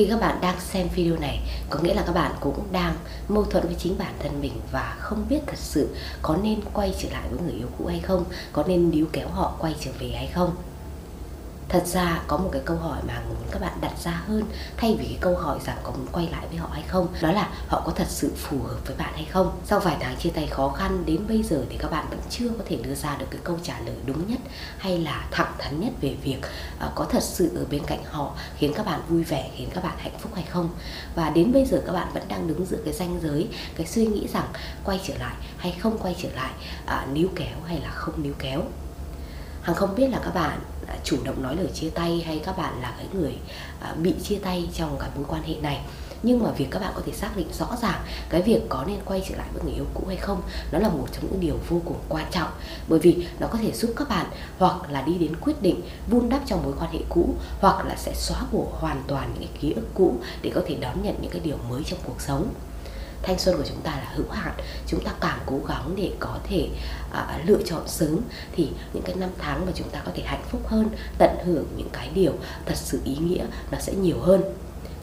Khi các bạn đang xem video này, có nghĩa là các bạn cũng đang mâu thuẫn với chính bản thân mình và không biết thật sự có nên quay trở lại với người yêu cũ hay không, có nên níu kéo họ quay trở về hay không. Thật ra có một cái câu hỏi mà muốn các bạn đặt ra hơn thay vì cái câu hỏi rằng có muốn quay lại với họ hay không đó là họ có thật sự phù hợp với bạn hay không? Sau vài tháng chia tay khó khăn đến bây giờ thì các bạn vẫn chưa có thể đưa ra được cái câu trả lời đúng nhất hay là thẳng thắn nhất về việc uh, có thật sự ở bên cạnh họ khiến các bạn vui vẻ khiến các bạn hạnh phúc hay không? Và đến bây giờ các bạn vẫn đang đứng giữa cái ranh giới cái suy nghĩ rằng quay trở lại hay không quay trở lại uh, níu kéo hay là không níu kéo? Hằng không biết là các bạn À, chủ động nói lời chia tay hay các bạn là cái người à, bị chia tay trong cái mối quan hệ này. Nhưng mà việc các bạn có thể xác định rõ ràng cái việc có nên quay trở lại với người yêu cũ hay không, nó là một trong những điều vô cùng quan trọng. Bởi vì nó có thể giúp các bạn hoặc là đi đến quyết định vun đắp trong mối quan hệ cũ, hoặc là sẽ xóa bỏ hoàn toàn những cái ký ức cũ để có thể đón nhận những cái điều mới trong cuộc sống thanh xuân của chúng ta là hữu hạn chúng ta càng cố gắng để có thể à, lựa chọn sớm thì những cái năm tháng mà chúng ta có thể hạnh phúc hơn tận hưởng những cái điều thật sự ý nghĩa nó sẽ nhiều hơn.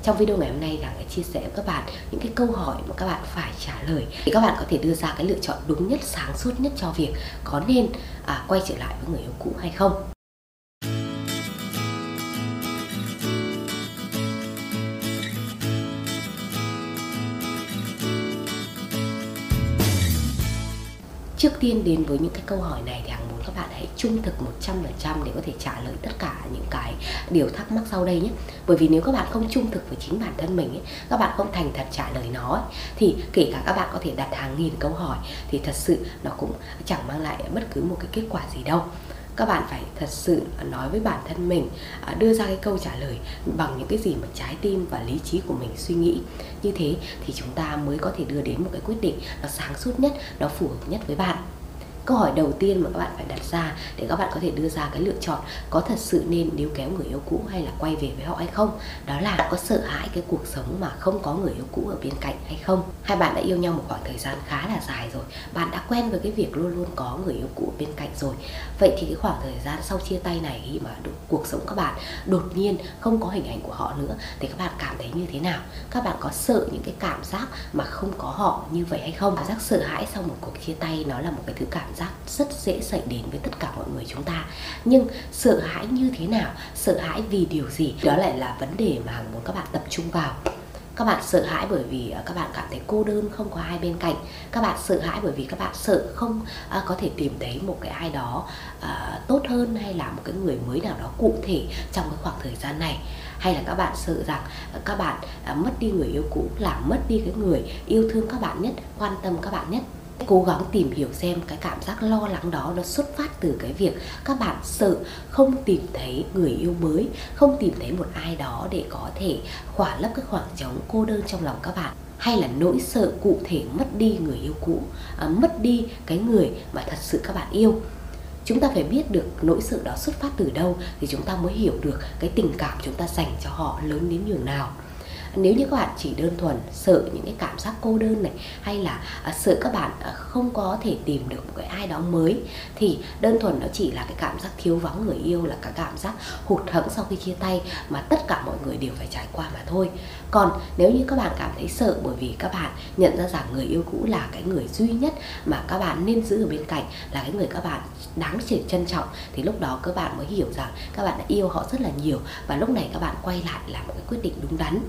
Trong video ngày hôm nay rằng sẽ chia sẻ với các bạn những cái câu hỏi mà các bạn phải trả lời để các bạn có thể đưa ra cái lựa chọn đúng nhất sáng suốt nhất cho việc có nên à, quay trở lại với người yêu cũ hay không. Trước tiên đến với những cái câu hỏi này thì Hằng muốn các bạn hãy trung thực 100% để có thể trả lời tất cả những cái điều thắc mắc sau đây nhé. Bởi vì nếu các bạn không trung thực với chính bản thân mình ấy, các bạn không thành thật trả lời nó ấy, thì kể cả các bạn có thể đặt hàng nghìn câu hỏi thì thật sự nó cũng chẳng mang lại bất cứ một cái kết quả gì đâu các bạn phải thật sự nói với bản thân mình à, đưa ra cái câu trả lời bằng những cái gì mà trái tim và lý trí của mình suy nghĩ. Như thế thì chúng ta mới có thể đưa đến một cái quyết định nó sáng suốt nhất, nó phù hợp nhất với bạn câu hỏi đầu tiên mà các bạn phải đặt ra để các bạn có thể đưa ra cái lựa chọn có thật sự nên níu kéo người yêu cũ hay là quay về với họ hay không. Đó là có sợ hãi cái cuộc sống mà không có người yêu cũ ở bên cạnh hay không. Hai bạn đã yêu nhau một khoảng thời gian khá là dài rồi. Bạn đã quen với cái việc luôn luôn có người yêu cũ ở bên cạnh rồi. Vậy thì cái khoảng thời gian sau chia tay này khi mà cuộc sống các bạn đột nhiên không có hình ảnh của họ nữa thì các bạn cảm thấy như thế nào? Các bạn có sợ những cái cảm giác mà không có họ như vậy hay không? Cảm giác sợ hãi sau một cuộc chia tay nó là một cái thứ cảm giác rất dễ xảy đến với tất cả mọi người chúng ta. Nhưng sợ hãi như thế nào? Sợ hãi vì điều gì? Đó lại là vấn đề mà muốn các bạn tập trung vào. Các bạn sợ hãi bởi vì à, các bạn cảm thấy cô đơn không có ai bên cạnh. Các bạn sợ hãi bởi vì các bạn sợ không à, có thể tìm thấy một cái ai đó à, tốt hơn hay là một cái người mới nào đó cụ thể trong cái khoảng thời gian này. Hay là các bạn sợ rằng các bạn mất đi người yêu cũ làm mất đi cái người yêu thương các bạn nhất, quan tâm các bạn nhất cố gắng tìm hiểu xem cái cảm giác lo lắng đó nó xuất phát từ cái việc các bạn sợ không tìm thấy người yêu mới không tìm thấy một ai đó để có thể khỏa lấp cái khoảng trống cô đơn trong lòng các bạn. Hay là nỗi sợ cụ thể mất đi người yêu cũ à, mất đi cái người mà thật sự các bạn yêu. Chúng ta phải biết được nỗi sợ đó xuất phát từ đâu thì chúng ta mới hiểu được cái tình cảm chúng ta dành cho họ lớn đến nhường nào nếu như các bạn chỉ đơn thuần sợ những cái cảm giác cô đơn này, hay là à, sợ các bạn à, không có thể tìm được một cái ai đó mới, thì đơn thuần nó chỉ là cái cảm giác thiếu vắng người yêu, là cái cảm giác hụt hẫng sau khi chia tay mà tất cả mọi người đều phải trải qua mà thôi. Còn nếu như các bạn cảm thấy sợ bởi vì các bạn nhận ra rằng người yêu cũ là cái người duy nhất mà các bạn nên giữ ở bên cạnh, là cái người các bạn đáng chỉ trân trọng, thì lúc đó các bạn mới hiểu rằng các bạn đã yêu họ rất là nhiều và lúc này các bạn quay lại là một cái quyết định đúng đắn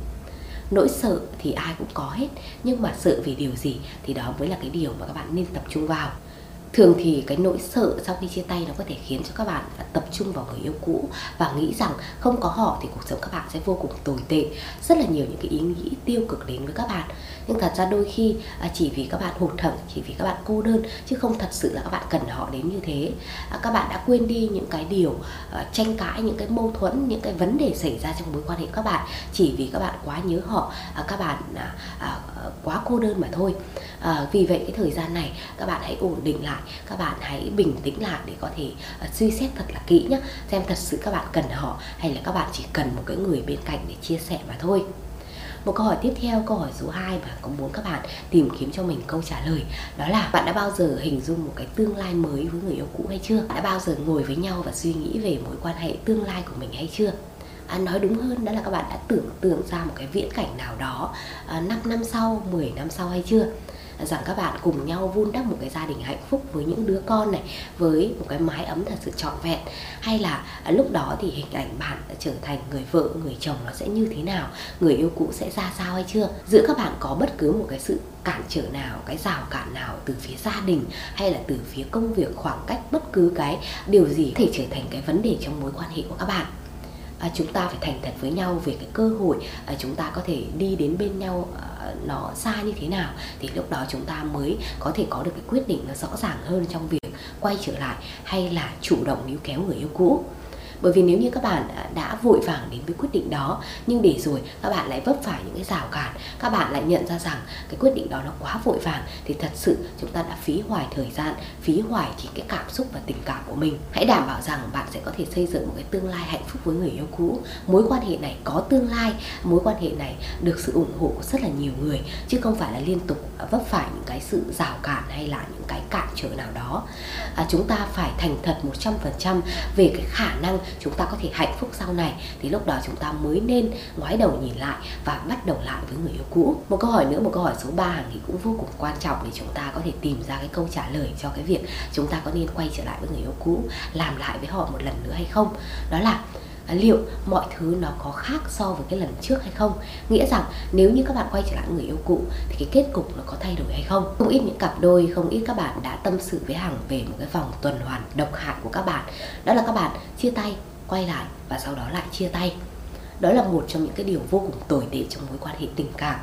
nỗi sợ thì ai cũng có hết, nhưng mà sợ vì điều gì thì đó mới là cái điều mà các bạn nên tập trung vào thường thì cái nỗi sợ sau khi chia tay nó có thể khiến cho các bạn tập trung vào người yêu cũ và nghĩ rằng không có họ thì cuộc sống các bạn sẽ vô cùng tồi tệ. Rất là nhiều những cái ý nghĩ tiêu cực đến với các bạn. Nhưng thật ra đôi khi à, chỉ vì các bạn hụt hẫng, chỉ vì các bạn cô đơn, chứ không thật sự là các bạn cần họ đến như thế. À, các bạn đã quên đi những cái điều à, tranh cãi, những cái mâu thuẫn, những cái vấn đề xảy ra trong mối quan hệ các bạn chỉ vì các bạn quá nhớ họ. Các bạn quá cô đơn mà thôi. Vì vậy cái thời gian này các bạn hãy ổn định lại các bạn hãy bình tĩnh lại để có thể ờ, suy xét thật là kỹ nhé xem thật sự các bạn cần họ hay là các bạn chỉ cần một cái người bên cạnh để chia sẻ mà thôi một câu hỏi tiếp theo, câu hỏi số 2 mà có muốn các bạn tìm kiếm cho mình câu trả lời Đó là bạn đã bao giờ hình dung một cái tương lai mới với người yêu cũ hay chưa? Đã bao giờ ngồi với nhau và suy nghĩ về mối quan hệ tương lai của mình hay chưa? à, nói đúng hơn đó là các bạn đã tưởng tượng ra một cái viễn cảnh nào đó ờ, à, 5 năm sau 10 năm sau hay chưa rằng các bạn cùng nhau vun đắp một cái gia đình hạnh phúc với những đứa con này, với một cái mái ấm thật sự trọn vẹn. Hay là à, lúc đó thì hình ảnh bạn trở thành người vợ, người chồng nó sẽ như thế nào? Người yêu cũ sẽ ra sao hay chưa? Giữa các bạn có bất cứ một cái sự cản trở nào, cái rào cản nào từ phía gia đình hay là từ phía công việc, khoảng cách bất cứ cái điều gì thể trở thành cái vấn đề trong mối quan hệ của các bạn? À, chúng ta phải thành thật với nhau về cái cơ hội à, chúng ta có thể đi đến bên nhau à, nó xa như thế nào thì lúc đó chúng ta mới có thể có được cái quyết định nó rõ ràng hơn trong việc quay trở lại hay là chủ động níu kéo người yêu cũ bởi vì nếu như các bạn đã vội vàng đến với quyết định đó nhưng để rồi các bạn lại vấp phải những cái rào cản các bạn lại nhận ra rằng cái quyết định đó nó quá vội vàng thì thật sự chúng ta đã phí hoài thời gian phí hoài chỉ cái cảm xúc và tình cảm của mình. Hãy đảm bảo rằng bạn sẽ có thể xây dựng một cái tương lai hạnh phúc với người yêu cũ. Mối quan hệ này có tương lai mối quan hệ này được sự ủng hộ của rất là nhiều người chứ không phải là liên tục vấp phải những cái sự rào cản hay là những cái cản trở nào đó. À, chúng ta phải thành thật 100% về cái khả năng chúng ta có thể hạnh phúc sau này, thì lúc đó chúng ta mới nên ngoái đầu nhìn lại và bắt đầu lại với người yêu cũ. Một câu hỏi nữa, một câu hỏi số 3 hàng nghĩ cũng vô cùng quan trọng để chúng ta có thể tìm ra cái câu trả lời cho cái việc chúng ta có nên quay trở lại với người yêu cũ, làm lại với họ một lần nữa hay không. Đó là à, liệu mọi thứ nó có khác so với cái lần trước hay không? Nghĩa rằng nếu như các bạn quay trở lại người yêu cũ thì cái kết cục nó có thay đổi hay không? Không ít những cặp đôi không ít các bạn đã tâm sự với hằng về một cái vòng tuần hoàn độc hại của các bạn. Đó là các bạn chia tay quay lại và sau đó lại chia tay. Đó là một trong những cái điều vô cùng tồi tệ trong mối quan hệ tình cảm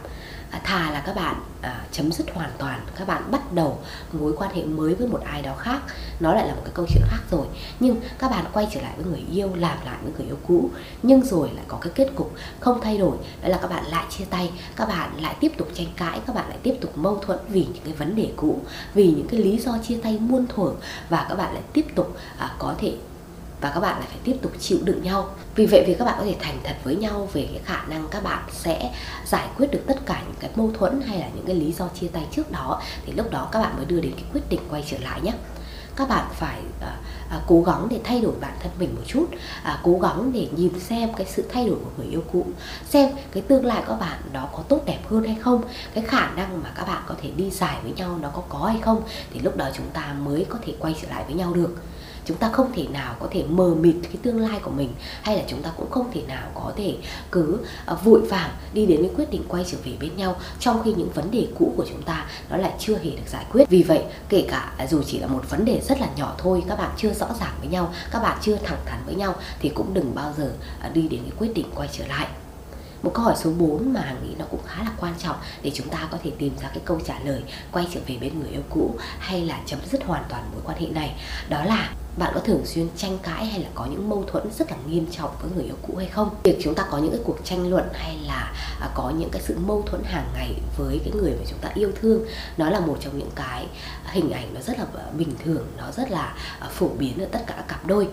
thà là các bạn à, chấm dứt hoàn toàn các bạn bắt đầu mối quan hệ mới với một ai đó khác. Nó lại là một cái câu chuyện khác rồi. Nhưng các bạn quay trở lại với người yêu làm lại với người yêu cũ. Nhưng rồi lại có cái kết cục không thay đổi. Đó là các bạn lại chia tay các bạn lại tiếp tục tranh cãi các bạn lại tiếp tục mâu thuẫn vì những cái vấn đề cũ vì những cái lý do chia tay muôn thuở. Và các bạn lại tiếp tục à, có thể và các bạn lại phải tiếp tục chịu đựng nhau. Vì vậy vì các bạn có thể thành thật với nhau về cái khả năng các bạn sẽ giải quyết được tất cả những cái mâu thuẫn hay là những cái lý do chia tay trước đó. Thì lúc đó các bạn mới đưa đến cái quyết định quay trở lại nhé. Các bạn phải à, à, cố gắng để thay đổi bản thân mình một chút. À, cố gắng để nhìn xem cái sự thay đổi của người yêu cũ. Xem cái tương lai của các bạn đó có tốt đẹp hơn hay không. Cái khả năng mà các bạn có thể đi dài với nhau nó có có hay không. Thì lúc đó chúng ta mới có thể quay trở lại với nhau được chúng ta không thể nào có thể mờ mịt cái tương lai của mình, hay là chúng ta cũng không thể nào có thể cứ à, vội vàng đi đến cái quyết định quay trở về bên nhau trong khi những vấn đề cũ của chúng ta nó lại chưa hề được giải quyết. Vì vậy, kể cả à, dù chỉ là một vấn đề rất là nhỏ thôi, các bạn chưa rõ ràng với nhau, các bạn chưa thẳng thắn với nhau, thì cũng đừng bao giờ à, đi đến cái quyết định quay trở lại một câu hỏi số 4 mà Hằng nghĩ nó cũng khá là quan trọng để chúng ta có thể tìm ra cái câu trả lời quay trở về bên người yêu cũ hay là chấm dứt hoàn toàn mối quan hệ này. Đó là, bạn có thường xuyên tranh cãi hay là có những mâu thuẫn rất là nghiêm trọng với người yêu cũ hay không? Việc chúng ta có những cái cuộc tranh luận hay là à, có những cái sự mâu thuẫn hàng ngày với cái người mà chúng ta yêu thương, nó là một trong những cái hình ảnh nó rất là bình thường, nó rất là à, phổ biến ở tất cả các cặp đôi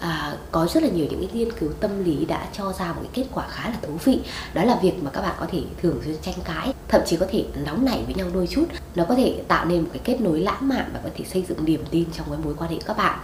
à, có rất là nhiều những cái nghiên cứu tâm lý đã cho ra một cái kết quả khá là thú vị. Đó là việc mà các bạn có thể thường xuyên tranh cãi thậm chí có thể nóng nảy với nhau đôi chút. Nó có thể tạo nên một cái kết nối lãng mạn và có thể xây dựng niềm tin trong cái mối quan hệ các bạn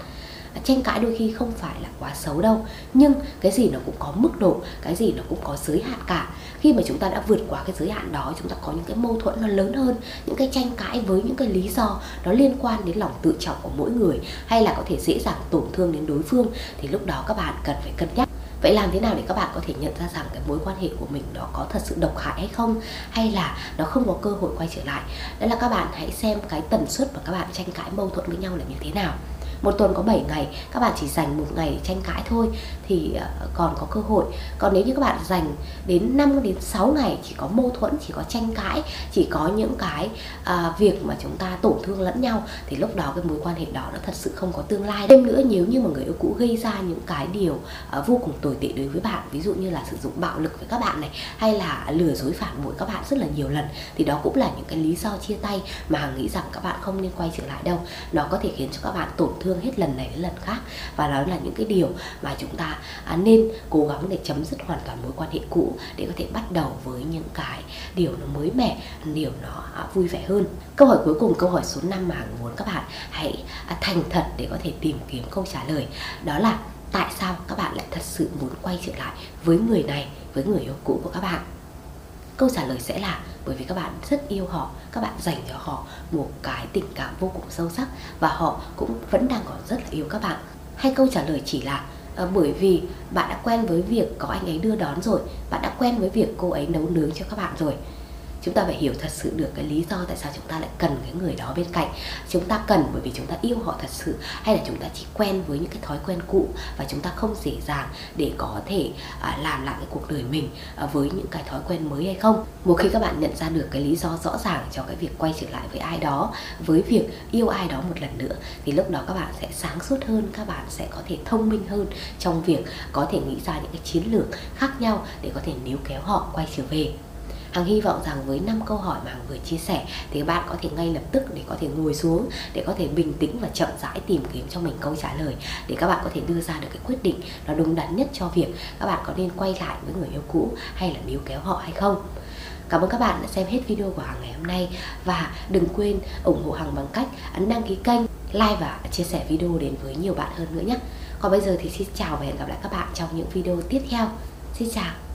tranh cãi đôi khi không phải là quá xấu đâu. Nhưng cái gì nó cũng có mức độ, cái gì nó cũng có giới hạn cả. Khi mà chúng ta đã vượt qua cái giới hạn đó, chúng ta có những cái mâu thuẫn nó lớn hơn, những cái tranh cãi với những cái lý do nó liên quan đến lòng tự trọng của mỗi người, hay là có thể dễ dàng tổn thương đến đối phương, thì lúc đó các bạn cần phải cân nhắc. Vậy làm thế nào để các bạn có thể nhận ra rằng cái mối quan hệ của mình nó có thật sự độc hại hay không? Hay là nó không có cơ hội quay trở lại? Đó là các bạn hãy xem cái tần suất mà các bạn tranh cãi, mâu thuẫn với nhau là như thế nào một tuần có 7 ngày các bạn chỉ dành một ngày để tranh cãi thôi thì ờ, còn có cơ hội. Còn nếu như các bạn dành đến 5 đến 6 ngày chỉ có mâu thuẫn chỉ có tranh cãi chỉ có những cái à, việc mà chúng ta tổn thương lẫn nhau thì lúc đó cái mối quan hệ đó nó thật sự không có tương lai. Thêm nữa nếu như mà người yêu cũ gây ra những cái điều à, vô cùng tồi tệ đối với bạn ví dụ như là sử dụng bạo lực với các bạn này hay là lừa dối phản bội các bạn rất là nhiều lần thì đó cũng là những cái lý do chia tay mà hằng nghĩ rằng các bạn không nên quay trở lại đâu. Nó có thể khiến cho các bạn tổn thương hết lần này đến lần khác. Và đó là những cái điều mà chúng ta à, nên cố gắng để chấm dứt hoàn toàn mối quan hệ cũ để có thể bắt đầu với những cái điều nó mới mẻ, điều nó à, vui vẻ hơn. Câu hỏi cuối cùng, câu hỏi số 5 mà muốn các bạn hãy à, thành thật để có thể tìm kiếm câu trả lời. Đó là tại sao các bạn lại thật sự muốn quay trở lại với người này, với người yêu cũ của các bạn? Câu trả lời sẽ là bởi vì các bạn rất yêu họ các bạn dành cho họ một cái tình cảm vô cùng sâu sắc và họ cũng vẫn đang còn rất là yêu các bạn. Hay câu trả lời chỉ là à, bởi vì bạn đã quen với việc có anh ấy đưa đón rồi bạn đã quen với việc cô ấy nấu nướng cho các bạn rồi chúng ta phải hiểu thật sự được cái lý do tại sao chúng ta lại cần cái người đó bên cạnh. Chúng ta cần bởi vì chúng ta yêu họ thật sự hay là chúng ta chỉ quen với những cái thói quen cũ và chúng ta không dễ dàng để có thể à, làm lại cái cuộc đời mình à, với những cái thói quen mới hay không. Một khi các bạn nhận ra được cái lý do rõ ràng cho cái việc quay trở lại với ai đó với việc yêu ai đó một lần nữa thì lúc đó các bạn sẽ sáng suốt hơn các bạn sẽ có thể thông minh hơn trong việc có thể nghĩ ra những cái chiến lược khác nhau để có thể níu kéo họ quay trở về. Hằng hy vọng rằng với 5 câu hỏi mà Hằng vừa chia sẻ thì các bạn có thể ngay lập tức để có thể ngồi xuống để có thể bình tĩnh và chậm rãi tìm kiếm cho mình câu trả lời để các bạn có thể đưa ra được cái quyết định nó đúng đắn nhất cho việc các bạn có nên quay lại với người yêu cũ hay là níu kéo họ hay không. Cảm ơn các bạn đã xem hết video của Hằng ngày hôm nay và đừng quên ủng hộ Hằng bằng cách ấn đăng ký kênh, like và chia sẻ video đến với nhiều bạn hơn nữa nhé. Còn bây giờ thì xin chào và hẹn gặp lại các bạn trong những video tiếp theo. Xin chào.